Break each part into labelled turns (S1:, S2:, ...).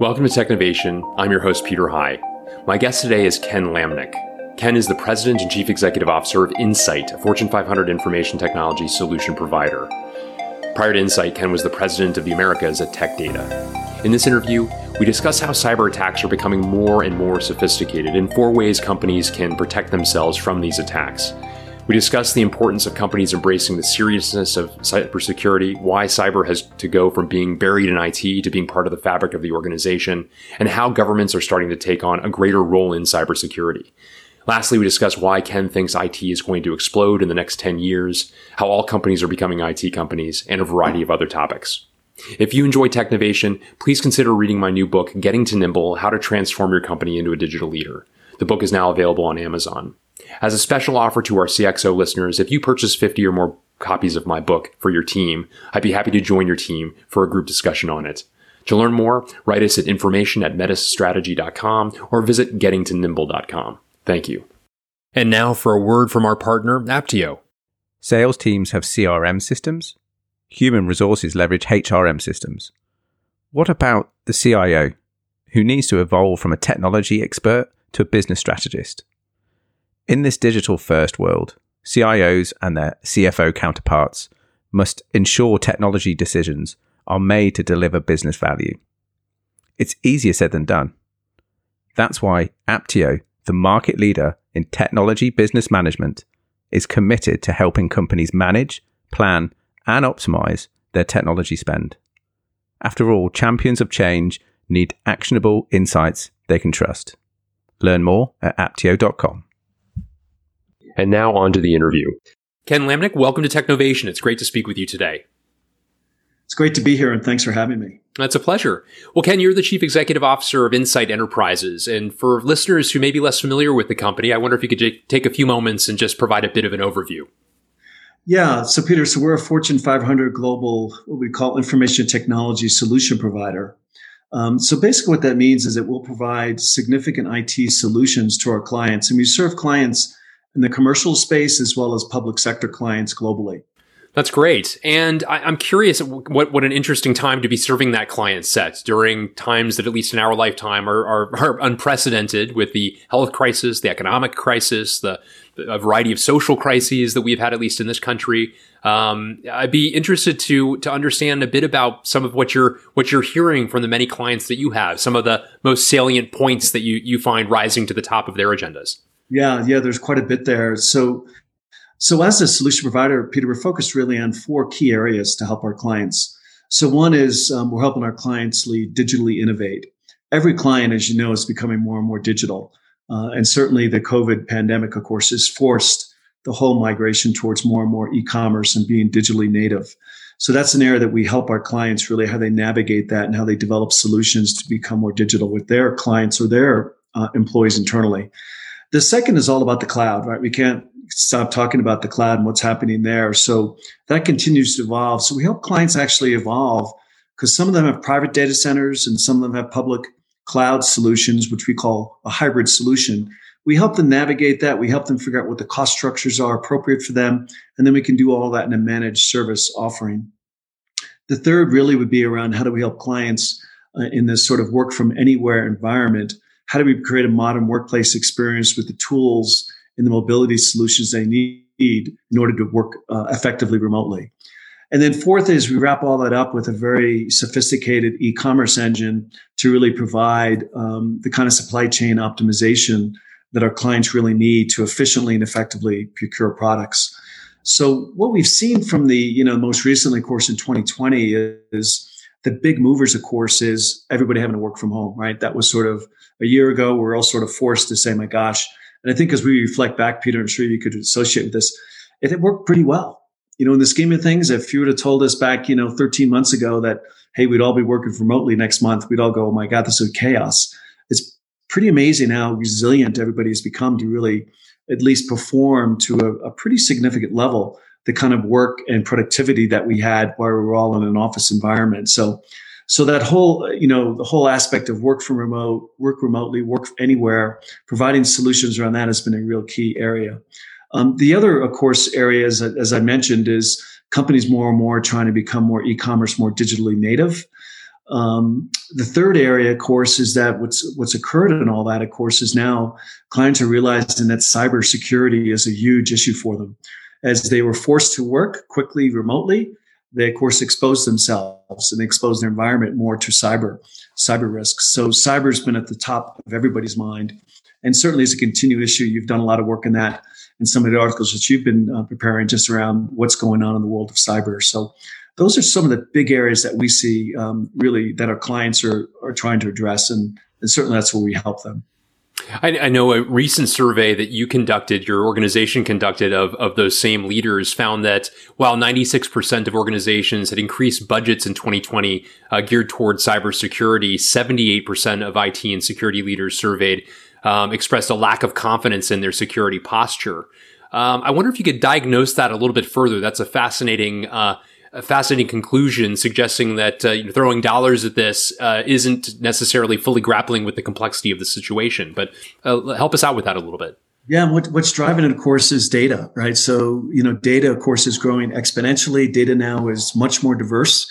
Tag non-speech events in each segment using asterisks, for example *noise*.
S1: Welcome to Technovation. I'm your host, Peter High. My guest today is Ken Lamneck. Ken is the President and Chief Executive Officer of Insight, a Fortune 500 information technology solution provider. Prior to Insight, Ken was the President of the Americas at Tech Data. In this interview, we discuss how cyber attacks are becoming more and more sophisticated and four ways companies can protect themselves from these attacks. We discuss the importance of companies embracing the seriousness of cybersecurity, why cyber has to go from being buried in IT to being part of the fabric of the organization, and how governments are starting to take on a greater role in cybersecurity. Lastly, we discuss why Ken thinks IT is going to explode in the next 10 years, how all companies are becoming IT companies, and a variety of other topics. If you enjoy Technovation, please consider reading my new book, Getting to Nimble How to Transform Your Company into a Digital Leader. The book is now available on Amazon. As a special offer to our CXO listeners, if you purchase 50 or more copies of my book for your team, I'd be happy to join your team for a group discussion on it. To learn more, write us at information at metisstrategy.com or visit gettingtonimble.com. Thank you. And now for a word from our partner, Apptio.
S2: Sales teams have CRM systems. Human resources leverage HRM systems. What about the CIO, who needs to evolve from a technology expert to a business strategist? In this digital first world, CIOs and their CFO counterparts must ensure technology decisions are made to deliver business value. It's easier said than done. That's why Apptio, the market leader in technology business management, is committed to helping companies manage, plan, and optimize their technology spend. After all, champions of change need actionable insights they can trust. Learn more at apptio.com.
S1: And now on to the interview. Ken Lamneck, welcome to Technovation. It's great to speak with you today.
S3: It's great to be here, and thanks for having me.
S1: That's a pleasure. Well, Ken, you're the Chief Executive Officer of Insight Enterprises. And for listeners who may be less familiar with the company, I wonder if you could j- take a few moments and just provide a bit of an overview.
S3: Yeah. So, Peter, so we're a Fortune 500 global, what we call information technology solution provider. Um, so, basically, what that means is that we'll provide significant IT solutions to our clients, and we serve clients in the commercial space as well as public sector clients globally.
S1: That's great. And I, am curious what, what an interesting time to be serving that client set during times that, at least in our lifetime, are, are, are unprecedented with the health crisis, the economic crisis, the, a variety of social crises that we've had, at least in this country. Um, I'd be interested to to understand a bit about some of what you're what you're hearing from the many clients that you have, some of the most salient points that you you find rising to the top of their agendas.
S3: Yeah, yeah, there's quite a bit there. So, so as a solution provider, Peter, we're focused really on four key areas to help our clients. So one is um, we're helping our clients lead digitally innovate. Every client, as you know, is becoming more and more digital, uh, and certainly the COVID pandemic, of course, has forced the whole migration towards more and more e-commerce and being digitally native. So that's an area that we help our clients really how they navigate that and how they develop solutions to become more digital with their clients or their uh, employees internally. The second is all about the cloud, right? We can't stop talking about the cloud and what's happening there. So that continues to evolve. So we help clients actually evolve because some of them have private data centers and some of them have public cloud solutions, which we call a hybrid solution. We help them navigate that. We help them figure out what the cost structures are appropriate for them. And then we can do all that in a managed service offering. The third really would be around how do we help clients uh, in this sort of work from anywhere environment how do we create a modern workplace experience with the tools and the mobility solutions they need in order to work uh, effectively remotely? And then fourth is we wrap all that up with a very sophisticated e-commerce engine to really provide um, the kind of supply chain optimization that our clients really need to efficiently and effectively procure products. So what we've seen from the, you know, most recently, of course, in 2020 is the big movers, of course, is everybody having to work from home, right? That was sort of a year ago. We're all sort of forced to say, my gosh. And I think as we reflect back, Peter, I'm sure you could associate with this, it, it worked pretty well. You know, in the scheme of things, if you would have told us back, you know, 13 months ago that, hey, we'd all be working remotely next month, we'd all go, oh my God, this is chaos. It's pretty amazing how resilient everybody has become to really at least perform to a, a pretty significant level the kind of work and productivity that we had while we were all in an office environment. So, so that whole, you know, the whole aspect of work from remote, work remotely, work anywhere, providing solutions around that has been a real key area. Um, the other, of course, areas, as I mentioned, is companies more and more trying to become more e-commerce, more digitally native. Um, the third area, of course, is that what's what's occurred in all that, of course, is now clients are realizing that cybersecurity is a huge issue for them. As they were forced to work quickly remotely, they of course exposed themselves and exposed their environment more to cyber cyber risks. So cyber's been at the top of everybody's mind, and certainly as a continued issue. You've done a lot of work in that in some of the articles that you've been uh, preparing just around what's going on in the world of cyber. So those are some of the big areas that we see um, really that our clients are are trying to address, and, and certainly that's where we help them.
S1: I, I, know a recent survey that you conducted, your organization conducted of, of those same leaders found that while 96% of organizations had increased budgets in 2020 uh, geared towards cybersecurity, 78% of IT and security leaders surveyed um, expressed a lack of confidence in their security posture. Um, I wonder if you could diagnose that a little bit further. That's a fascinating uh, a fascinating conclusion suggesting that uh, you know, throwing dollars at this uh, isn't necessarily fully grappling with the complexity of the situation. But uh, help us out with that a little bit.
S3: Yeah, what, what's driving it, of course, is data, right? So, you know, data, of course, is growing exponentially. Data now is much more diverse.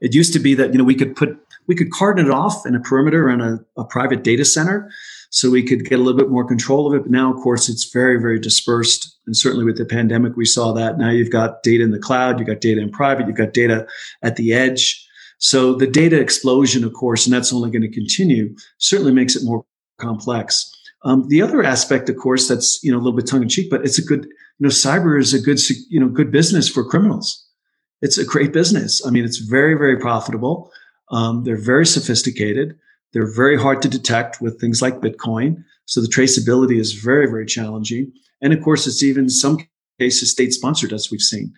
S3: It used to be that, you know, we could put, we could carton it off in a perimeter in a private data center so we could get a little bit more control of it. But now, of course, it's very, very dispersed. And certainly with the pandemic, we saw that. Now you've got data in the cloud, you've got data in private, you've got data at the edge. So the data explosion, of course, and that's only going to continue, certainly makes it more complex. Um, the other aspect, of course, that's you know a little bit tongue in cheek, but it's a good you know cyber is a good you know good business for criminals. It's a great business. I mean, it's very very profitable. Um, they're very sophisticated. They're very hard to detect with things like Bitcoin. So the traceability is very, very challenging. And of course, it's even some cases state sponsored, as we've seen.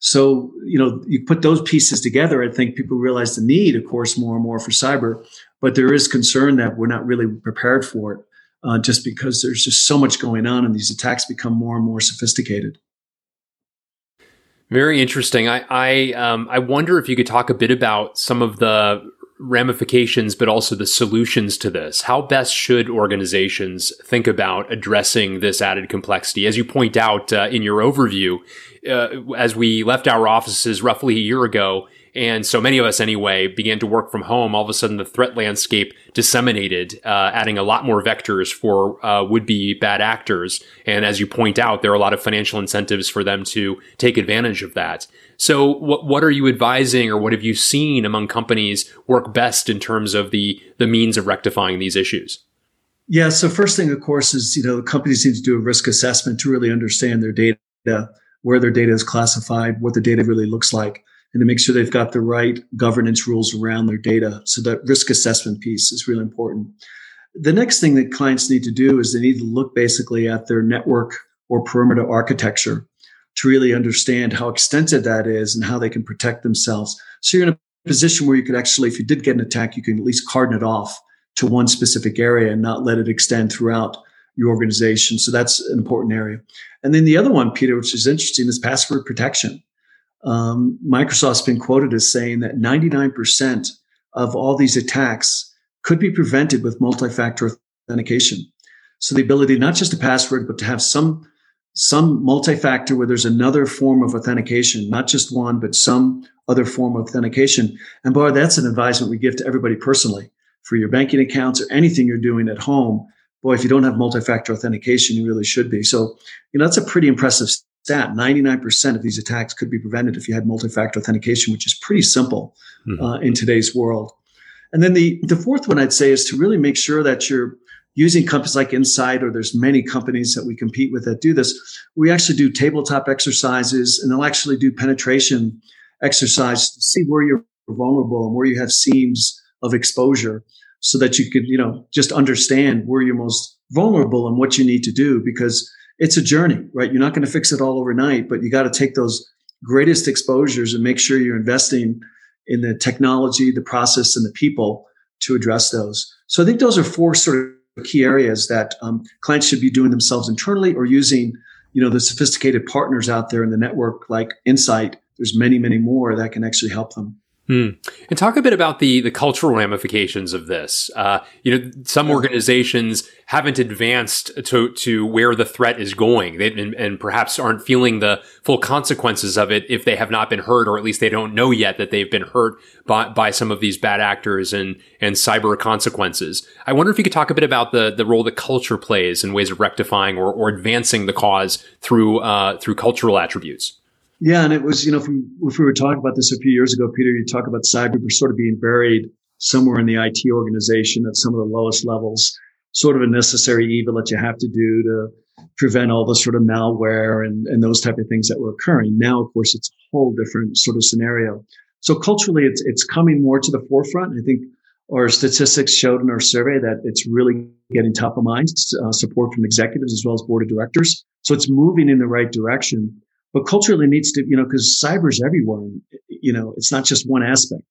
S3: So, you know, you put those pieces together, I think people realize the need, of course, more and more for cyber, but there is concern that we're not really prepared for it uh, just because there's just so much going on and these attacks become more and more sophisticated.
S1: Very interesting. I I, um, I wonder if you could talk a bit about some of the ramifications, but also the solutions to this. How best should organizations think about addressing this added complexity? As you point out uh, in your overview, uh, as we left our offices roughly a year ago, and so many of us anyway began to work from home, all of a sudden the threat landscape disseminated, uh, adding a lot more vectors for uh, would be bad actors. And as you point out, there are a lot of financial incentives for them to take advantage of that. So what what are you advising or what have you seen among companies work best in terms of the the means of rectifying these issues?
S3: Yeah, so first thing of course is, you know, companies need to do a risk assessment to really understand their data, where their data is classified, what the data really looks like, and to make sure they've got the right governance rules around their data. So that risk assessment piece is really important. The next thing that clients need to do is they need to look basically at their network or perimeter architecture to really understand how extensive that is and how they can protect themselves. So you're in a position where you could actually, if you did get an attack, you can at least carton it off to one specific area and not let it extend throughout your organization. So that's an important area. And then the other one, Peter, which is interesting, is password protection. Um, Microsoft's been quoted as saying that 99% of all these attacks could be prevented with multi-factor authentication. So the ability not just to password, but to have some some multi-factor where there's another form of authentication, not just one, but some other form of authentication. And boy, that's an advisement we give to everybody personally for your banking accounts or anything you're doing at home. Boy, if you don't have multi-factor authentication, you really should be. So, you know, that's a pretty impressive stat. 99% of these attacks could be prevented if you had multi-factor authentication, which is pretty simple mm-hmm. uh, in today's world. And then the, the fourth one I'd say is to really make sure that you're using companies like Insight, or there's many companies that we compete with that do this. We actually do tabletop exercises, and they'll actually do penetration exercise to see where you're vulnerable and where you have seams of exposure, so that you could, you know, just understand where you're most vulnerable and what you need to do because it's a journey, right? You're not going to fix it all overnight, but you got to take those greatest exposures and make sure you're investing in the technology, the process, and the people to address those. So I think those are four sort of key areas that um, clients should be doing themselves internally or using you know the sophisticated partners out there in the network like insight. There's many many more that can actually help them
S1: Hmm. And talk a bit about the the cultural ramifications of this. Uh, you know, some organizations haven't advanced to to where the threat is going, they, and, and, perhaps aren't feeling the full consequences of it if they have not been hurt, or at least they don't know yet that they've been hurt by by some of these bad actors and and cyber consequences. I wonder if you could talk a bit about the the role that culture plays in ways of rectifying or, or advancing the cause through uh, through cultural attributes.
S3: Yeah, and it was, you know, if we, if we were talking about this a few years ago, Peter, you talk about cyber sort of being buried somewhere in the IT organization at some of the lowest levels, sort of a necessary evil that you have to do to prevent all the sort of malware and, and those type of things that were occurring. Now, of course, it's a whole different sort of scenario. So culturally, it's, it's coming more to the forefront. I think our statistics showed in our survey that it's really getting top of mind, uh, support from executives as well as board of directors. So it's moving in the right direction but culturally needs to, you know, because cyber's everywhere. You know, it's not just one aspect.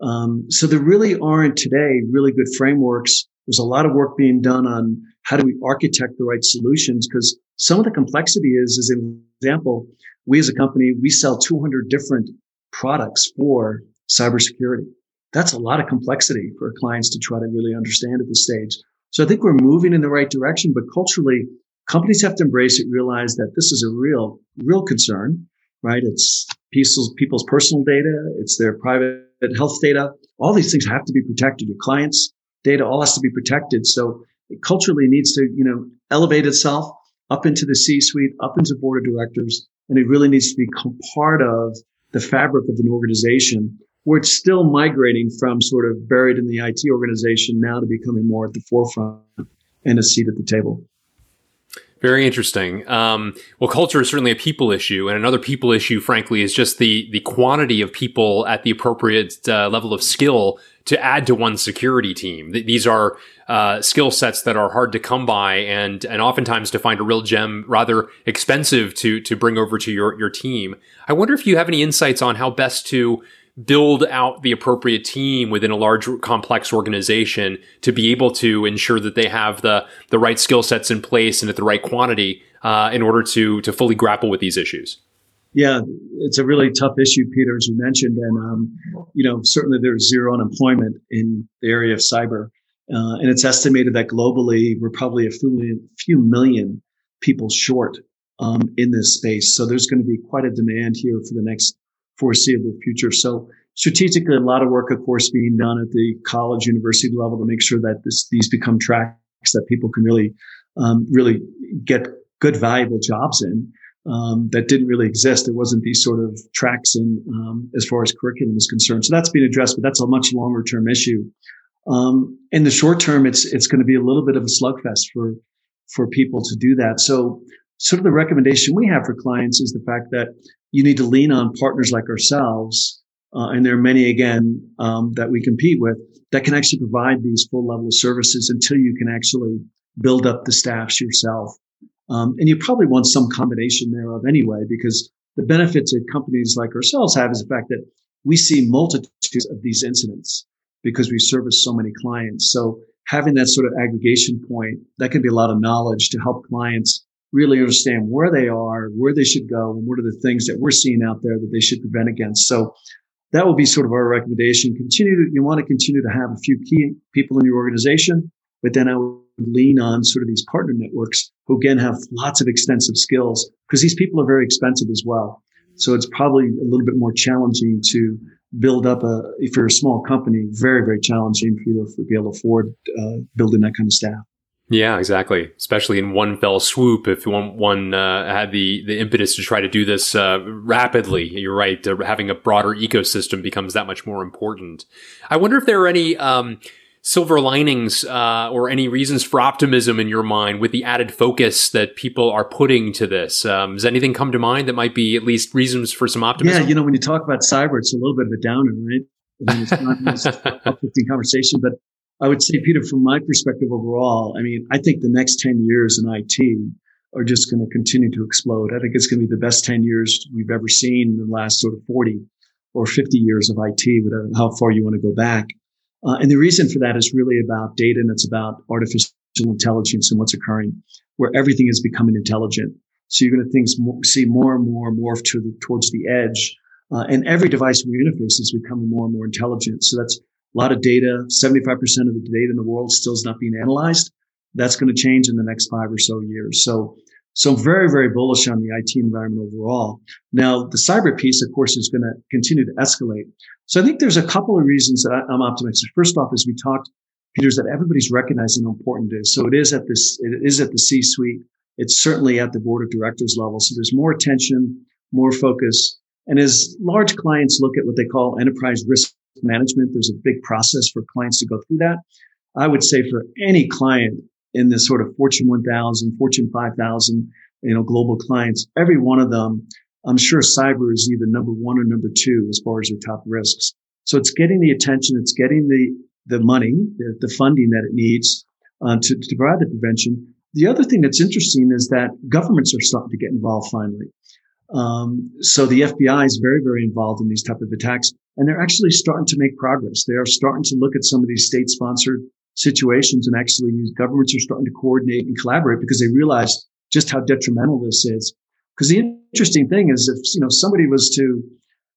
S3: Um, so there really aren't today really good frameworks. There's a lot of work being done on how do we architect the right solutions because some of the complexity is, as an example, we as a company, we sell 200 different products for cybersecurity. That's a lot of complexity for clients to try to really understand at this stage. So I think we're moving in the right direction, but culturally, companies have to embrace it, realize that this is a real, real concern, right? It's people's, people's personal data. It's their private health data. All these things have to be protected. Your clients' data all has to be protected. So it culturally needs to, you know, elevate itself up into the C-suite, up into board of directors. And it really needs to become part of the fabric of an organization where it's still migrating from sort of buried in the IT organization now to becoming more at the forefront and a seat at the table.
S1: Very interesting. Um, well, culture is certainly a people issue, and another people issue, frankly, is just the the quantity of people at the appropriate uh, level of skill to add to one's security team. Th- these are uh, skill sets that are hard to come by, and and oftentimes to find a real gem rather expensive to to bring over to your your team. I wonder if you have any insights on how best to build out the appropriate team within a large complex organization to be able to ensure that they have the the right skill sets in place and at the right quantity uh, in order to to fully grapple with these issues.
S3: Yeah it's a really tough issue peter as you mentioned and um, you know certainly there's zero unemployment in the area of cyber uh, and it's estimated that globally we're probably a few, few million people short um, in this space. So there's going to be quite a demand here for the next foreseeable future. So strategically, a lot of work, of course, being done at the college, university level to make sure that this, these become tracks that people can really, um, really get good, valuable jobs in. Um, that didn't really exist. There wasn't these sort of tracks in um, as far as curriculum is concerned. So that's being addressed, but that's a much longer term issue. Um, in the short term, it's it's going to be a little bit of a slugfest for for people to do that. So sort of the recommendation we have for clients is the fact that you need to lean on partners like ourselves. Uh, and there are many again um, that we compete with that can actually provide these full level of services until you can actually build up the staffs yourself. Um, and you probably want some combination thereof anyway, because the benefits that companies like ourselves have is the fact that we see multitudes of these incidents because we service so many clients. So having that sort of aggregation point, that can be a lot of knowledge to help clients really understand where they are, where they should go, and what are the things that we're seeing out there that they should prevent against. So that will be sort of our recommendation. Continue to, you want to continue to have a few key people in your organization, but then I would lean on sort of these partner networks who again have lots of extensive skills because these people are very expensive as well. So it's probably a little bit more challenging to build up a, if you're a small company, very, very challenging for you to be able to afford uh, building that kind of staff.
S1: Yeah, exactly. Especially in one fell swoop, if one one uh, had the the impetus to try to do this uh, rapidly, you're right. Uh, having a broader ecosystem becomes that much more important. I wonder if there are any um, silver linings uh, or any reasons for optimism in your mind with the added focus that people are putting to this. Um, does anything come to mind that might be at least reasons for some optimism?
S3: Yeah, you know, when you talk about cyber, it's a little bit of a downer, right? I mean, it's not a *laughs* uplifting conversation, but I would say, Peter, from my perspective overall, I mean, I think the next 10 years in IT are just going to continue to explode. I think it's going to be the best 10 years we've ever seen in the last sort of 40 or 50 years of IT, whatever, how far you want to go back. Uh, and the reason for that is really about data and it's about artificial intelligence and what's occurring, where everything is becoming intelligent. So you're going to things see more and more morph to the, towards the edge Uh, and every device we interface is becoming more and more intelligent. So that's a lot of data. 75% of the data in the world still is not being analyzed. That's going to change in the next five or so years. So, so very, very bullish on the IT environment overall. Now, the cyber piece, of course, is going to continue to escalate. So I think there's a couple of reasons that I, I'm optimistic. First off, as we talked, Peter's that everybody's recognizing how important it is. So it is at this, it is at the C-suite. It's certainly at the board of directors level. So there's more attention, more focus. And as large clients look at what they call enterprise risk management, there's a big process for clients to go through that. I would say for any client in this sort of Fortune 1000, Fortune 5000, you know, global clients, every one of them, I'm sure cyber is either number one or number two as far as their top risks. So it's getting the attention, it's getting the the money, the, the funding that it needs uh, to, to provide the prevention. The other thing that's interesting is that governments are starting to get involved finally. Um, so the FBI is very, very involved in these type of attacks, and they're actually starting to make progress. They are starting to look at some of these state-sponsored situations, and actually, governments are starting to coordinate and collaborate because they realize just how detrimental this is. Because the interesting thing is, if you know somebody was to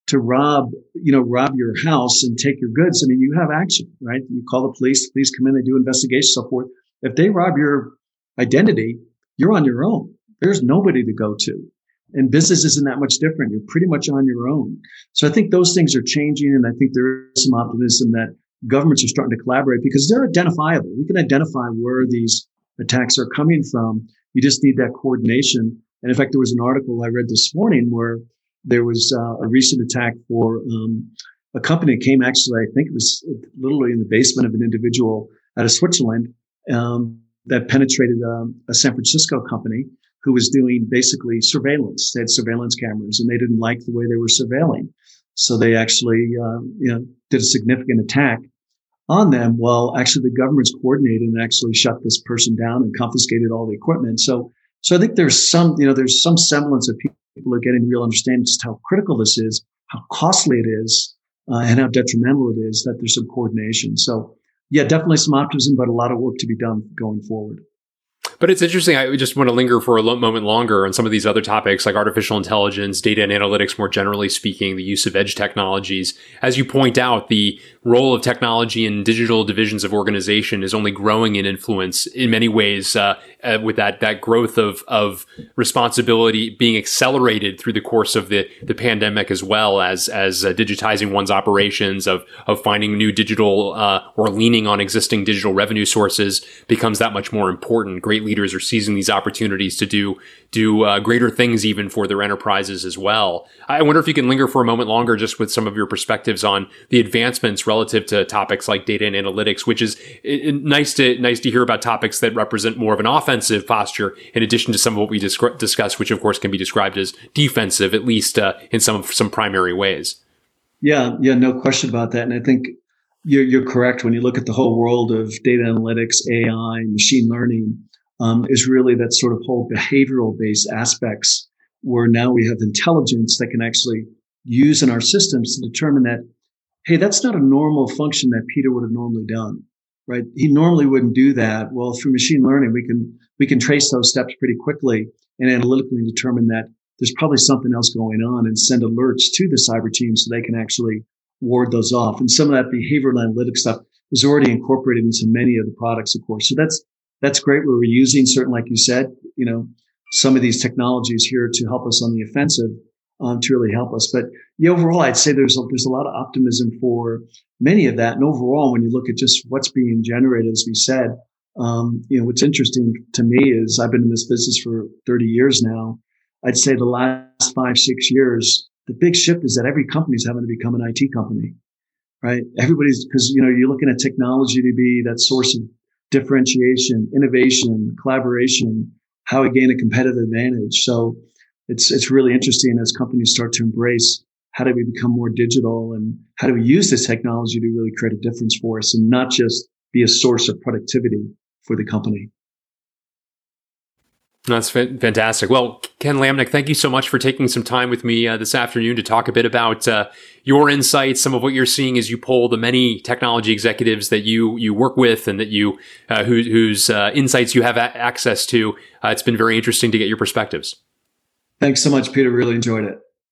S3: to rob, you know, rob your house and take your goods, I mean, you have action, right? You call the police, the police come in, they do investigations, so forth. If they rob your identity, you're on your own. There's nobody to go to. And business isn't that much different. You're pretty much on your own. So I think those things are changing. And I think there is some optimism that governments are starting to collaborate because they're identifiable. We can identify where these attacks are coming from. You just need that coordination. And in fact, there was an article I read this morning where there was uh, a recent attack for um, a company that came actually, I think it was literally in the basement of an individual out of Switzerland um, that penetrated um, a San Francisco company who was doing basically surveillance. They had surveillance cameras and they didn't like the way they were surveilling. So they actually, uh, you know, did a significant attack on them. Well, actually the government's coordinated and actually shut this person down and confiscated all the equipment. So, so I think there's some, you know, there's some semblance of people are getting real understanding just how critical this is, how costly it is, uh, and how detrimental it is that there's some coordination. So, yeah, definitely some optimism, but a lot of work to be done going forward.
S1: But it's interesting. I just want to linger for a moment longer on some of these other topics like artificial intelligence, data and analytics, more generally speaking, the use of edge technologies. As you point out, the role of technology in digital divisions of organization is only growing in influence in many ways uh, uh, with that that growth of of responsibility being accelerated through the course of the the pandemic as well as as uh, digitizing one's operations of of finding new digital uh, or leaning on existing digital revenue sources becomes that much more important. Great leaders are seizing these opportunities to do do uh, greater things even for their enterprises as well. I wonder if you can linger for a moment longer just with some of your perspectives on the advancements relative to topics like data and analytics, which is nice to nice to hear about topics that represent more of an offensive posture in addition to some of what we discuss, discussed, which of course can be described as defensive, at least uh, in some some primary ways.
S3: Yeah, yeah, no question about that. And I think you're, you're correct when you look at the whole world of data analytics, AI, machine learning um, is really that sort of whole behavioral based aspects where now we have intelligence that can actually use in our systems to determine that, hey, that's not a normal function that Peter would have normally done, right? He normally wouldn't do that. Well, through machine learning, we can, we can trace those steps pretty quickly and analytically determine that there's probably something else going on and send alerts to the cyber team so they can actually ward those off. And some of that behavioral analytics stuff is already incorporated into many of the products, of course. So that's, that's great. We're using certain, like you said, you know, some of these technologies here to help us on the offensive um, to really help us. But yeah, overall, I'd say there's a, there's a lot of optimism for many of that. And overall, when you look at just what's being generated, as we said, um, you know, what's interesting to me is I've been in this business for 30 years now. I'd say the last five, six years, the big shift is that every company is having to become an IT company, right? Everybody's because, you know, you're looking at technology to be that source of differentiation, innovation, collaboration, how we gain a competitive advantage. So it's, it's really interesting as companies start to embrace how do we become more digital and how do we use this technology to really create a difference for us and not just be a source of productivity for the company.
S1: That's fantastic. Well, Ken Lamneck, thank you so much for taking some time with me uh, this afternoon to talk a bit about uh, your insights, some of what you're seeing as you poll the many technology executives that you you work with and that you uh, who, whose uh, insights you have a- access to. Uh, it's been very interesting to get your perspectives.
S3: Thanks so much, Peter. Really enjoyed it.